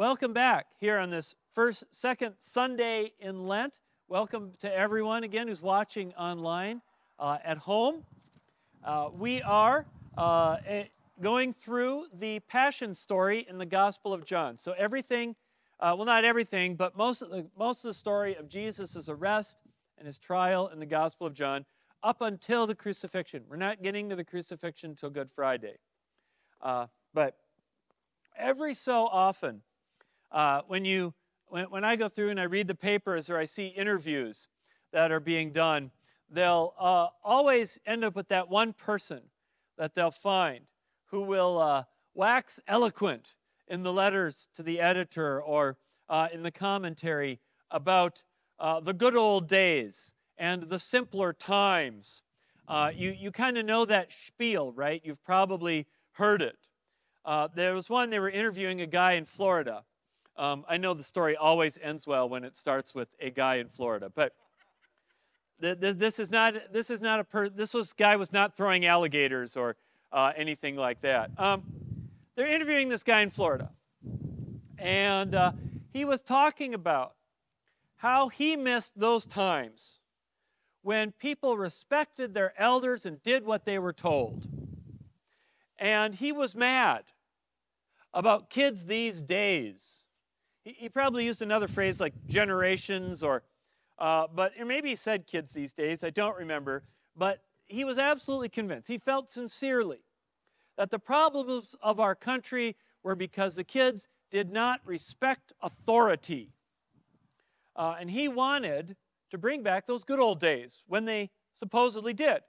welcome back here on this first, second Sunday in Lent. Welcome to everyone again who's watching online uh, at home. Uh, we are uh, going through the Passion story in the Gospel of John. So everything, uh, well, not everything, but most of the most of the story of Jesus' arrest and his trial in the Gospel of John up until the crucifixion. We're not getting to the crucifixion until Good Friday. Uh, but every so often, uh, when you when, when I go through and I read the papers or I see interviews that are being done, they'll uh, always end up with that one person that they'll find who will uh, wax eloquent in the letters to the editor or uh, in the commentary about uh, the good old days and the simpler times. Uh, you you kind of know that spiel, right? You've probably heard it. Uh, there was one, they were interviewing a guy in Florida. Um, I know the story always ends well when it starts with a guy in Florida, but th- th- this is not, this is not a, per- this was, guy was not throwing alligators or uh, anything like that. Um, they're interviewing this guy in Florida, and uh, he was talking about how he missed those times when people respected their elders and did what they were told. And he was mad about kids these days. He, he probably used another phrase like generations or, uh, but maybe he said kids these days, I don't remember. But he was absolutely convinced, he felt sincerely that the problems of our country were because the kids did not respect authority. Uh, and he wanted to bring back those good old days when they supposedly did.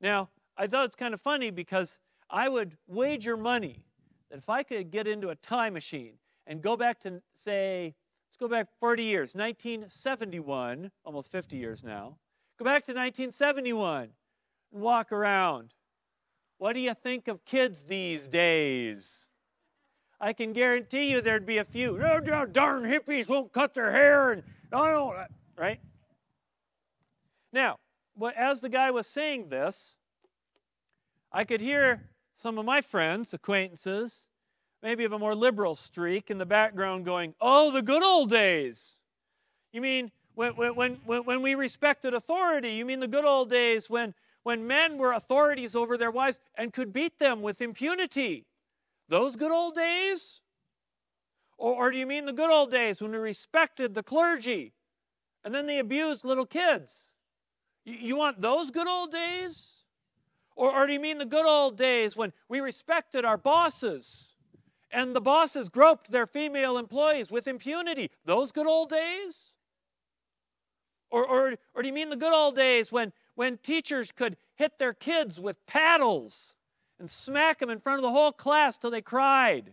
Now, I thought it's kind of funny because I would wager money that if I could get into a time machine and go back to, say, let's go back 40 years, 1971, almost 50 years now, go back to 1971 and walk around. What do you think of kids these days? I can guarantee you there'd be a few, oh, darn hippies won't cut their hair and, oh, no, right? Now, as the guy was saying this, I could hear some of my friends, acquaintances, maybe of a more liberal streak in the background going, Oh, the good old days. You mean when, when, when, when we respected authority? You mean the good old days when, when men were authorities over their wives and could beat them with impunity? Those good old days? Or, or do you mean the good old days when we respected the clergy and then they abused little kids? You, you want those good old days? Or, or do you mean the good old days when we respected our bosses and the bosses groped their female employees with impunity? Those good old days? Or, or, or do you mean the good old days when, when teachers could hit their kids with paddles and smack them in front of the whole class till they cried?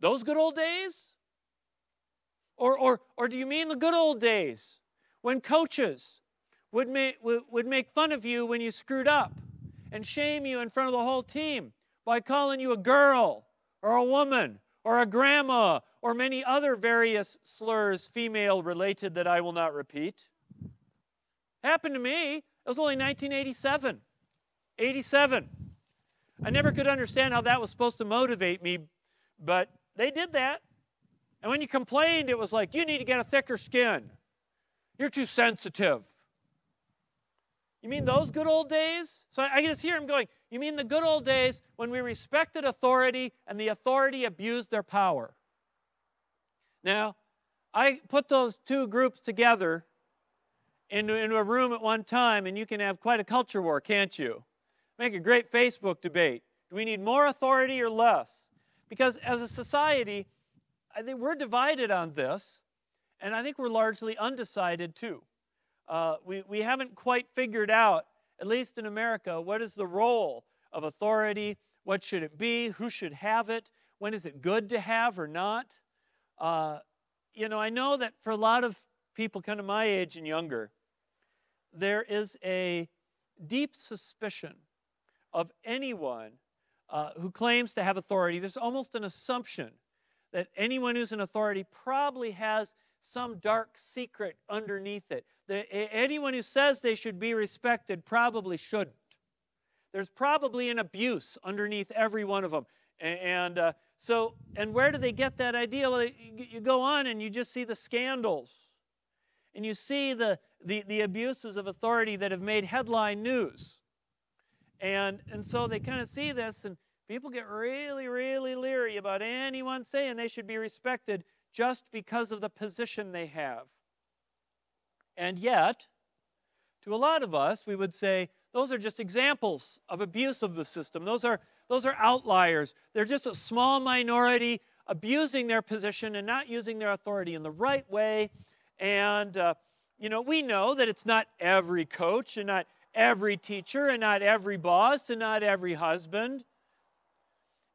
Those good old days? Or, or, or do you mean the good old days when coaches would, make would make fun of you when you screwed up and shame you in front of the whole team by calling you a girl or a woman or a grandma or many other various slurs, female related, that I will not repeat. Happened to me. It was only 1987. 87. I never could understand how that was supposed to motivate me, but they did that. And when you complained, it was like, you need to get a thicker skin. You're too sensitive. You mean those good old days? So I, just hear him going, You mean the good old days when we respected authority and the authority abused their power? Now, I put those two groups together into, into a room at one time, and you can have quite a culture war, can't you? Make a great Facebook debate. Do we need more authority or less? Because as a society, I think we're divided on this, and I think we're largely undecided too. Uh, we, we haven't quite figured out, at least in America, what is the role of authority? What should it be? Who should have it? When is it good to have or not? Uh, you know, I know that for a lot of people kind of my age and younger, there is a deep suspicion of anyone uh, who claims to have authority. There's almost an assumption that anyone who's an authority probably has some dark secret underneath it. The, anyone who says they should be respected probably shouldn't. There's probably an abuse underneath every one of them. And uh, so, and where do they get that idea? Well, you, you go on and you just see the scandals. And you see the, the, the abuses of authority that have made headline news. And, and so they kind of see this, and people get really, really leery about anyone saying they should be respected just because of the position they have. And yet, to a lot of us, we would say those are just examples of abuse of the system. Those are, those are outliers. They're just a small minority abusing their position and not using their authority in the right way. And, uh, you know, we know that it's not every coach and not every teacher and not every boss and not every husband.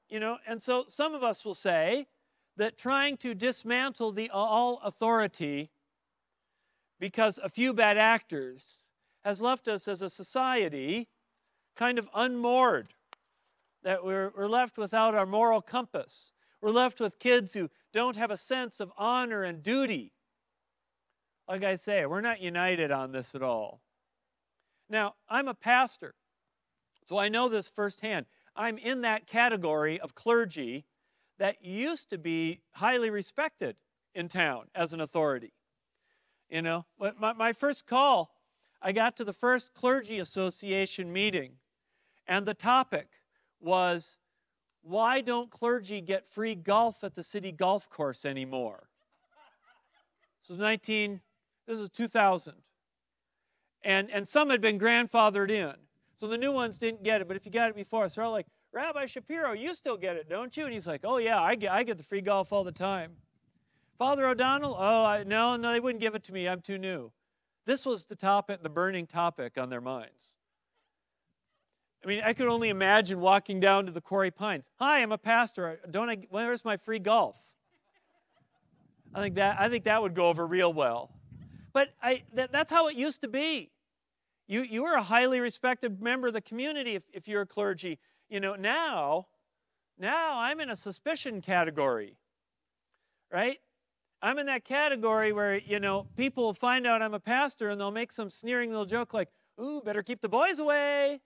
You know, and so some of us will say that trying to dismantle the all authority because a few bad actors has left us as a society kind of unmoored, that we're, we're left without our moral compass. We're left with kids who don't have a sense of honor and duty. Like I say, we're not united on this at all. Now, I'm a pastor, so I know this firsthand. I'm in that category of clergy that used to be highly respected in town as an authority. You know, my, my first call I got to the first clergy association meeting, and the topic was why don't clergy get free golf at the city golf course anymore? This was 19, this was 2000. And, and some had been grandfathered in. So the new ones didn't get it, but if you got it before, so they're like, Rabbi Shapiro, you still get it, don't you? And he's like, Oh, yeah, I get, I get the free golf all the time. Father O'Donnell, oh, I, no, no, they wouldn't give it to me. I'm too new. This was the topic, the burning topic on their minds. I mean, I could only imagine walking down to the Quarry Pines. Hi, I'm a pastor. Don't I? Where's my free golf? I think that I think that would go over real well. But I, that, that's how it used to be. You you were a highly respected member of the community if, if you're a clergy. You know now, now I'm in a suspicion category, right? I'm in that category where, you know, people will find out I'm a pastor and they'll make some sneering little joke like, ooh, better keep the boys away.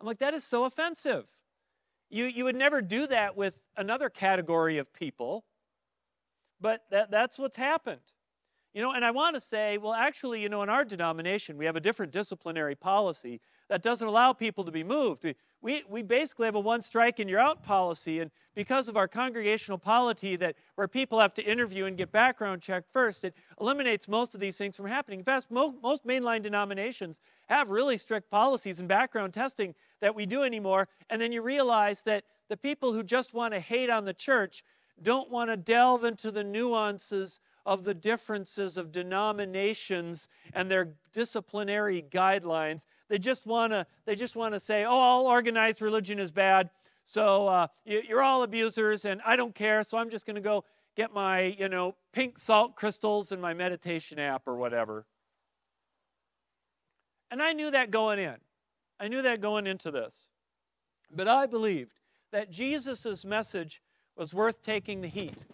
I'm like, that is so offensive. You, you would never do that with another category of people, but that, that's what's happened. You know, and I want to say, well, actually, you know, in our denomination, we have a different disciplinary policy that doesn't allow people to be moved. We, we basically have a one strike and you're out policy, and because of our congregational polity that where people have to interview and get background checked first, it eliminates most of these things from happening. In fact, most, most mainline denominations have really strict policies and background testing that we do anymore, and then you realize that the people who just want to hate on the church don't want to delve into the nuances of the differences of denominations and their disciplinary guidelines. They just want to they just want to say, "Oh, all organized religion is bad. So uh, you're all abusers, and I don't care. So I'm just going to go get my you know pink salt crystals and my meditation app or whatever." And I knew that going in. I knew that going into this. But I believed that Jesus' message was worth taking the heat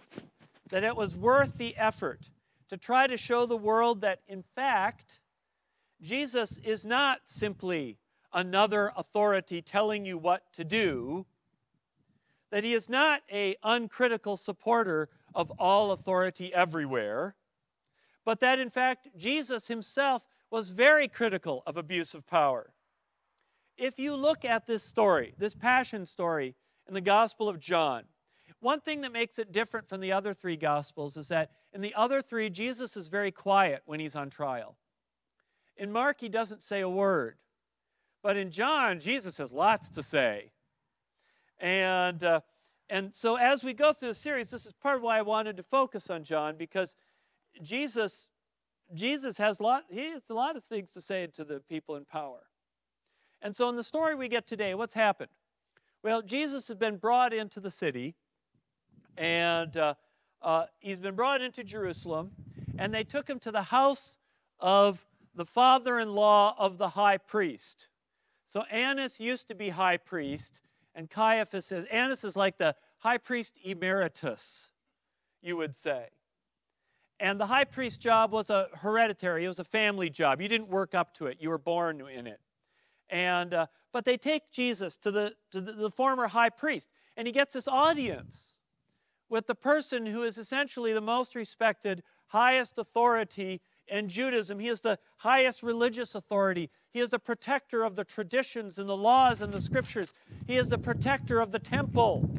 that it was worth the effort to try to show the world that, in fact, Jesus is not simply another authority telling you what to do, that he is not a uncritical supporter of all authority everywhere, but that in fact Jesus himself was very critical of abuse of power. If you look at this story, this passion story in the Gospel of John, one thing that makes it different from the other three Gospels is that in the other three, Jesus is very quiet when he's on trial. In Mark, he doesn't say a word. But in John, Jesus has lots to say. And, uh, and so as we go through the series, this is part of why I wanted to focus on John, because Jesus, Jesus has, lot, he has a lot of things to say to the people in power. And so in the story we get today, what's happened? Well, Jesus has been brought into the city and uh, uh, he's been brought into Jerusalem, and they took him to the house of the father in law of the high priest. So Annas used to be high priest, and Caiaphas says, Annas is like the high priest emeritus, you would say. And the high priest job was a hereditary, it was a family job. You didn't work up to it, you were born in it. And, uh, but they take Jesus to, the, to the, the former high priest, and he gets this audience with the person who is essentially the most respected, highest authority in Judaism. He is the highest religious authority. He is the protector of the traditions and the laws and the scriptures. He is the protector of the temple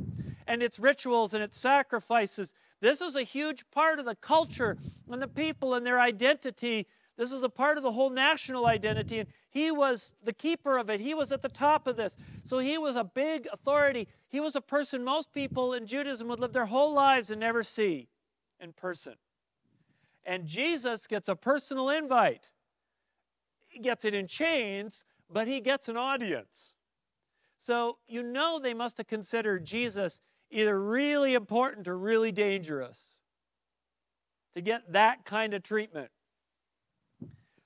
and its rituals and its sacrifices. This is a huge part of the culture and the people and their identity. This was a part of the whole national identity, and he was the keeper of it. He was at the top of this. So he was a big authority. He was a person most people in Judaism would live their whole lives and never see in person. And Jesus gets a personal invite. He gets it in chains, but he gets an audience. So you know they must have considered Jesus either really important or really dangerous to get that kind of treatment.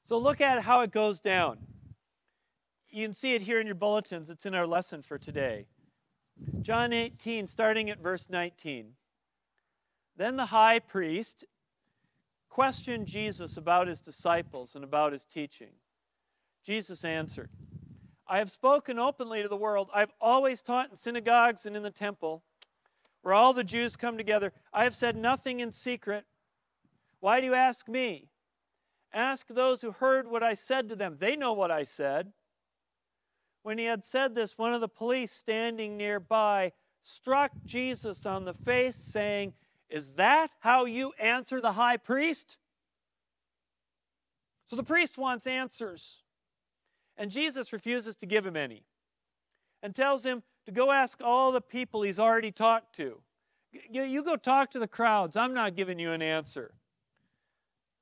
So look at how it goes down. You can see it here in your bulletins. It's in our lesson for today. John 18, starting at verse 19. Then the high priest questioned Jesus about his disciples and about his teaching. Jesus answered, I have spoken openly to the world. I've always taught in synagogues and in the temple where all the Jews come together. I have said nothing in secret. Why do you ask me? Ask those who heard what I said to them. They know what I said. When he had said this, one of the police standing nearby struck Jesus on the face, saying, Is that how you answer the high priest? So the priest wants answers. And Jesus refuses to give him any and tells him, to go ask all the people he's already talked to. You, go talk to the crowds. I'm not giving you an answer.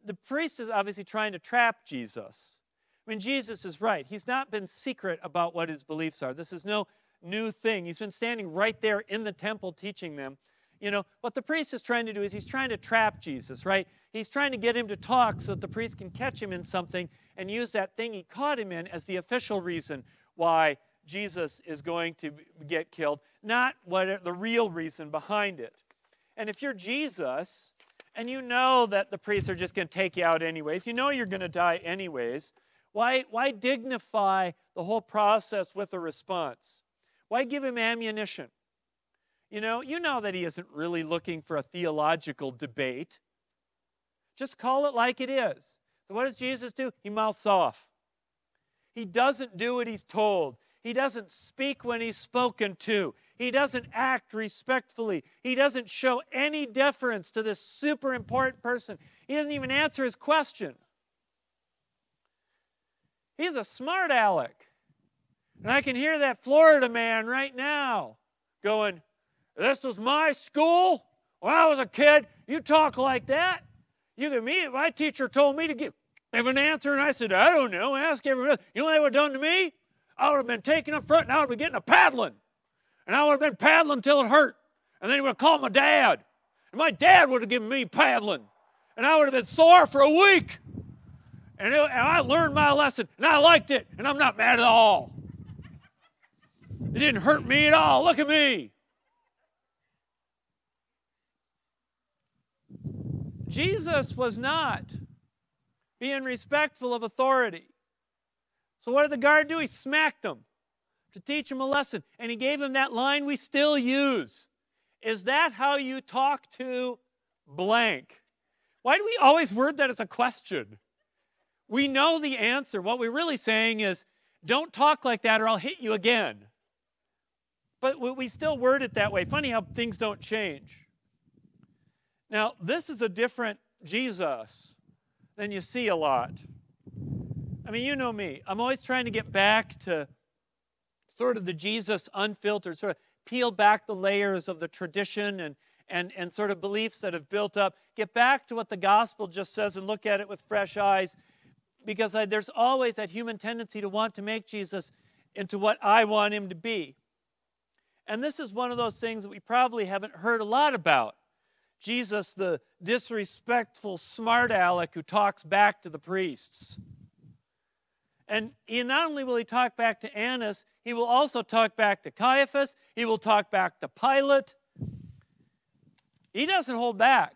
The priest is obviously trying to trap Jesus. I mean, Jesus is right. He's not been secret about what his beliefs are. This is no new thing. He's been standing right there in the temple teaching them. You know, what the priest is trying to do is he's trying to trap Jesus, right? He's trying to get him to talk so that the priest can catch him in something and use that thing he caught him in as the official reason why Jesus is going to get killed, not what the real reason behind it. And if you're Jesus and you know that the priests are just going to take you out anyways, you know you're going to die anyways, why, why dignify the whole process with a response? Why give him ammunition? You know, you know that he isn't really looking for a theological debate. Just call it like it is. So, what does Jesus do? He mouths off. He doesn't do what he's told. He doesn't speak when he's spoken to. He doesn't act respectfully. He doesn't show any deference to this super important person. He doesn't even answer his question. He's a smart aleck. And I can hear that Florida man right now going, This was my school? When I was a kid, you talk like that? You give me, my teacher told me to give, give an answer, and I said, I don't know. Ask everyone. You know what they would have done to me? I would have been taken up front and I would have been getting a paddling. And I would have been paddling until it hurt. And then he would have called my dad. And my dad would have given me paddling. And I would have been sore for a week. And, it, and I learned my lesson. And I liked it. And I'm not mad at all. It didn't hurt me at all. Look at me. Jesus was not being respectful of authority. So what did the guard do? He smacked him to teach him a lesson. And he gave him that line we still use. Is that how you talk to blank? Why do we always word that as a question? We know the answer. What we're really saying is, don't talk like that or I'll hit you again. But we still word it that way. Funny how things don't change. Now, this is a different Jesus than you see a lot. I mean, you know me. I'm always trying to get back to sort of the Jesus unfiltered, sort of peel back the layers of the tradition and, and, and sort of beliefs that have built up. Get back to what the gospel just says and look at it with fresh eyes because I, there's always that human tendency to want to make Jesus into what I want him to be. And this is one of those things that we probably haven't heard a lot about. Jesus, the disrespectful smart aleck who talks back to the priests. And he not only will he talk back to Annas, he will also talk back to Caiaphas, he will talk back to Pilate. He doesn't hold back.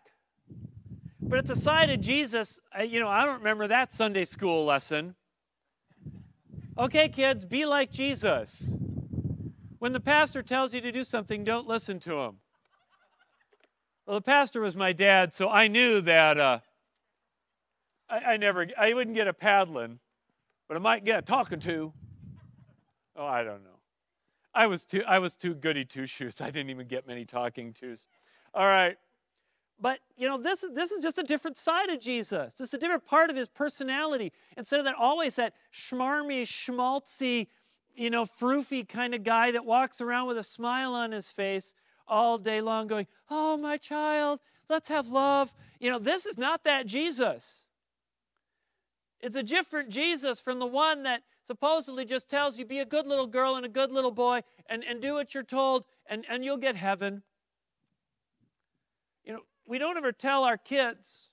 But it's a side of Jesus, you know, I don't remember that Sunday school lesson. Okay, kids, be like Jesus. When the pastor tells you to do something, don't listen to him. Well, the pastor was my dad, so I knew that uh, I, I, never, I wouldn't get a paddling, but I might get talking to. Oh, I don't know. I was too, I was too goody two shoes. I didn't even get many talking tos. All right. But you know, this is this is just a different side of Jesus. This is a different part of his personality. Instead of that always that schmarmy, schmaltzy, you know, froofy kind of guy that walks around with a smile on his face all day long, going, "Oh, my child, let's have love." You know, this is not that Jesus. It's a different Jesus from the one that supposedly just tells you be a good little girl and a good little boy and, and do what you're told and, and you'll get heaven. You know, we don't ever tell our kids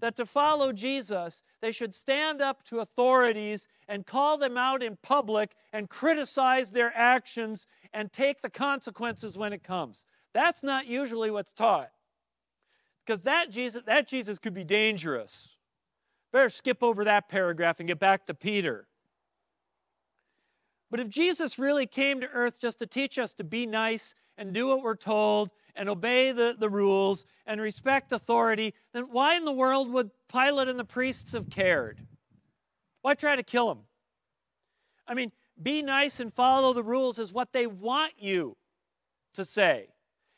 that to follow Jesus, they should stand up to authorities and call them out in public and criticize their actions and take the consequences when it comes. That's not usually what's taught. Because that Jesus, that Jesus could be dangerous. Better skip over that paragraph and get back to Peter. But if Jesus really came to earth just to teach us to be nice and do what we're told and obey the, the rules and respect authority, then why in the world would Pilate and the priests have cared? Why try to kill him? I mean, be nice and follow the rules is what they want you to say.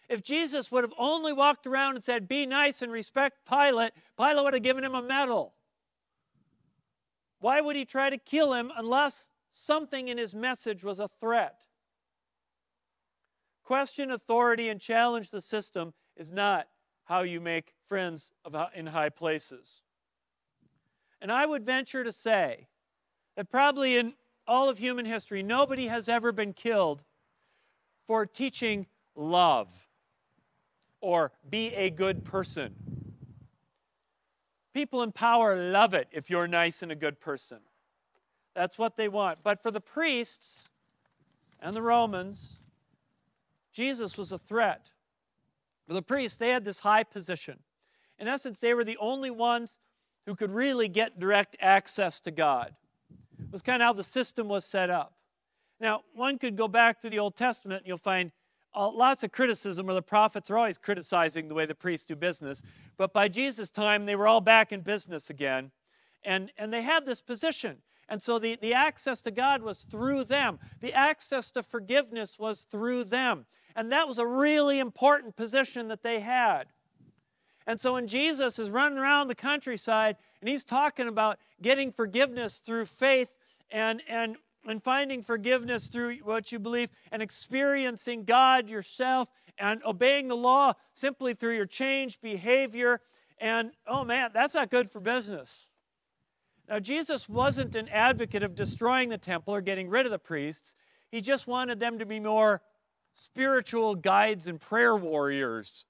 If Jesus would have only walked around and said, Be nice and respect Pilate, Pilate would have given him a medal. Why would he try to kill him unless something in his message was a threat? Question authority and challenge the system is not how you make friends in high places. And I would venture to say that probably in all of human history, nobody has ever been killed for teaching love or be a good person. People in power love it if you're nice and a good person. That's what they want. But for the priests and the Romans, Jesus was a threat. For the priests, they had this high position. In essence, they were the only ones who could really get direct access to God. It was kind of how the system was set up. Now, one could go back to the Old Testament and you'll find lots of criticism where the prophets are always criticizing the way the priests do business. But by Jesus' time, they were all back in business again. And, and they had this position. And so the, the access to God was through them, the access to forgiveness was through them. And that was a really important position that they had. And so when Jesus is running around the countryside and he's talking about getting forgiveness through faith and, and, and finding forgiveness through what you believe and experiencing God yourself and obeying the law simply through your changed behavior. And oh man, that's not good for business. Now, Jesus wasn't an advocate of destroying the temple or getting rid of the priests. He just wanted them to be more spiritual guides and prayer warriors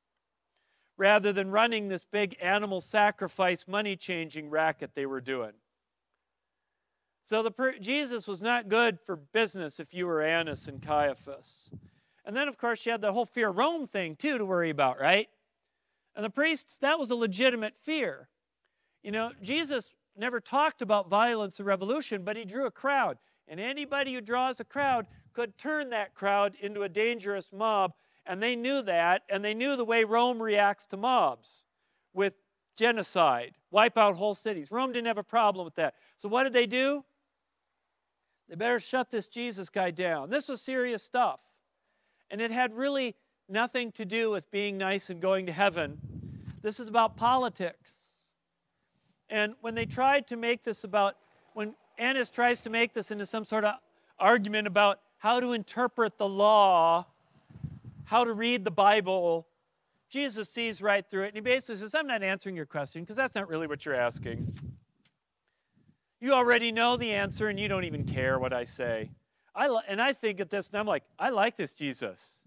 rather than running this big animal sacrifice money changing racket they were doing. So the, Jesus was not good for business if you were Annas and Caiaphas. And then, of course, you had the whole fear Rome thing, too, to worry about, right? And the priests, that was a legitimate fear. You know, Jesus never talked about violence or revolution, but he drew a crowd. And anybody who draws a crowd could turn that crowd into a dangerous mob. And they knew that, and they knew the way Rome reacts to mobs with genocide, wipe out whole cities. Rome didn't have a problem with that. So what did they do? They better shut this Jesus guy down. This was serious stuff. And it had really nothing to do with being nice and going to heaven. This is about politics. And when they tried to make this about, when Annas tries to make this into some sort of argument about how to interpret the law, how to read the Bible, Jesus sees right through it. And he basically says, I'm not answering your question because that's not really what you're asking. You already know the answer and you don't even care what I say. I li- and I think at this, and I'm like, I like this Jesus.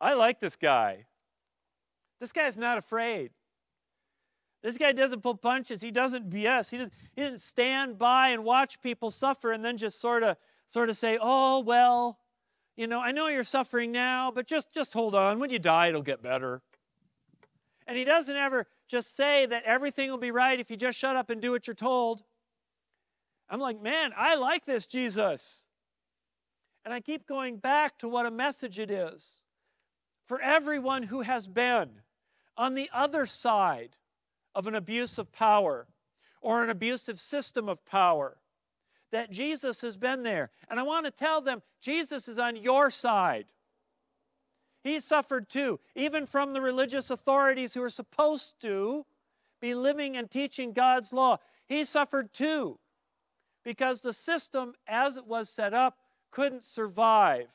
I like this guy. This guy's not afraid. This guy doesn't pull punches. He doesn't BS. He, doesn't, he didn't stand by and watch people suffer and then just sort of sort of say, "Oh well, you know, I know you're suffering now, but just just hold on. When you die, it'll get better." And he doesn't ever just say that everything will be right if you just shut up and do what you're told. I'm like, man, I like this Jesus. And I keep going back to what a message it is for everyone who has been on the other side of an abuse of power or an abusive system of power, that Jesus has been there. And I want to tell them Jesus is on your side. He suffered too, even from the religious authorities who are supposed to be living and teaching God's law. He suffered too because the system, as it was set up, couldn't survive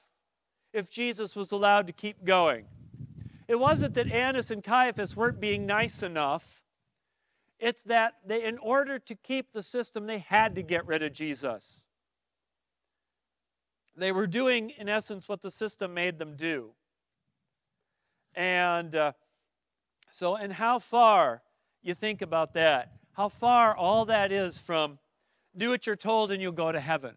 if Jesus was allowed to keep going. It wasn't that Annas and Caiaphas weren't being nice enough. It's that they, in order to keep the system, they had to get rid of Jesus. They were doing, in essence, what the system made them do. And uh, so, and how far you think about that, how far all that is from do what you're told and you'll go to heaven.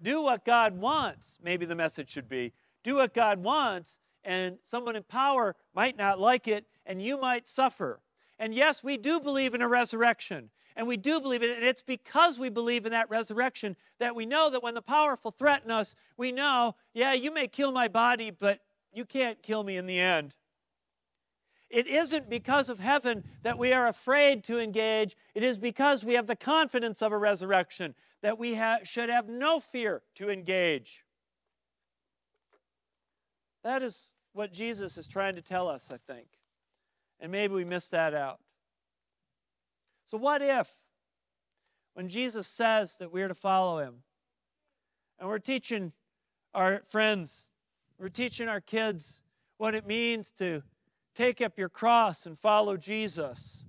Do what God wants, maybe the message should be. Do what God wants and someone in power might not like it, and you might suffer. And yes, we do believe in a resurrection, and we do believe in it, and it's because we believe in that resurrection that we know that when the powerful threaten us, we know, yeah, you may kill my body, but you can't kill me in the end. It isn't because of heaven that we are afraid to engage. It is because we have the confidence of a resurrection that we ha- should have no fear to engage. That is what Jesus is trying to tell us, I think. And maybe we missed that out. So, what if, when Jesus says that we're to follow him, and we're teaching our friends, we're teaching our kids what it means to take up your cross and follow Jesus,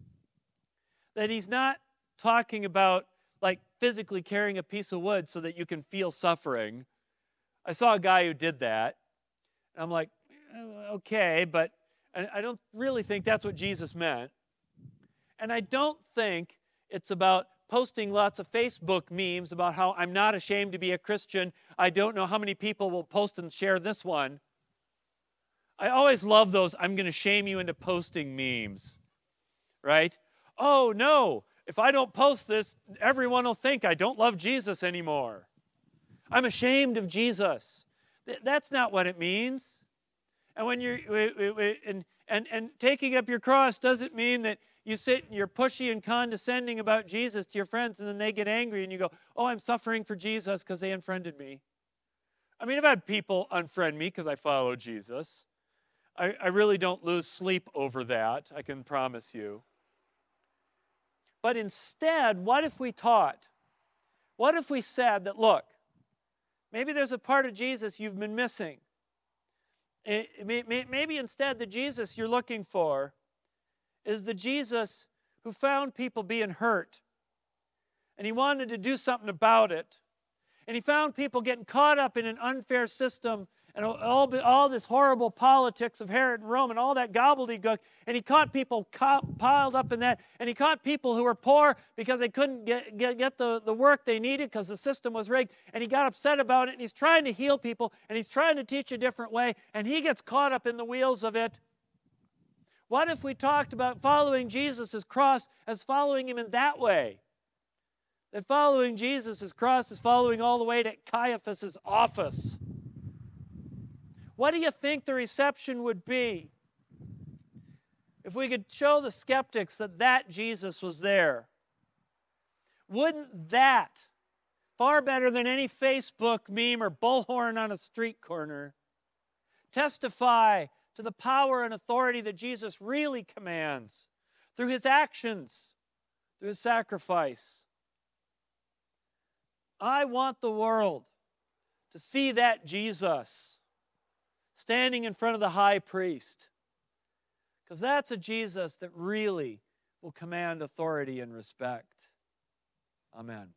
that he's not talking about like physically carrying a piece of wood so that you can feel suffering. I saw a guy who did that. And I'm like, okay, but I don't really think that's what Jesus meant. And I don't think it's about posting lots of Facebook memes about how I'm not ashamed to be a Christian. I don't know how many people will post and share this one. I always love those I'm going to shame you into posting memes, right? Oh, no, if I don't post this, everyone will think I don't love Jesus anymore. I'm ashamed of Jesus. That's not what it means. And when you're and and and taking up your cross doesn't mean that you sit and you're pushy and condescending about Jesus to your friends, and then they get angry and you go, "Oh, I'm suffering for Jesus because they unfriended me." I mean, I've had people unfriend me because I follow Jesus. I, I really don't lose sleep over that. I can promise you. But instead, what if we taught? What if we said that, look, maybe there's a part of Jesus you've been missing. Eh, maybe instead, the Jesus you're looking for is the Jesus who found people being hurt and he wanted to do something about it. And he found people getting caught up in an unfair system and all, all this horrible politics of Herod and Rome and all that gobbledygook. And he caught people piled up in that. And he caught people who were poor because they couldn't get, get, get the, the work they needed because the system was rigged. And he got upset about it. And he's trying to heal people and he's trying to teach a different way. And he gets caught up in the wheels of it. What if we talked about following Jesus' cross as following him in that way? That following Jesus' cross is following all the way to Caiaphas' office. What do you think the reception would be if we could show the skeptics that that Jesus was there? Wouldn't that, far better than any Facebook meme or bullhorn on a street corner, testify to the power and authority that Jesus really commands through his actions, through his sacrifice? I want the world to see that Jesus standing in front of the high priest. Because that's a Jesus that really will command authority and respect. Amen.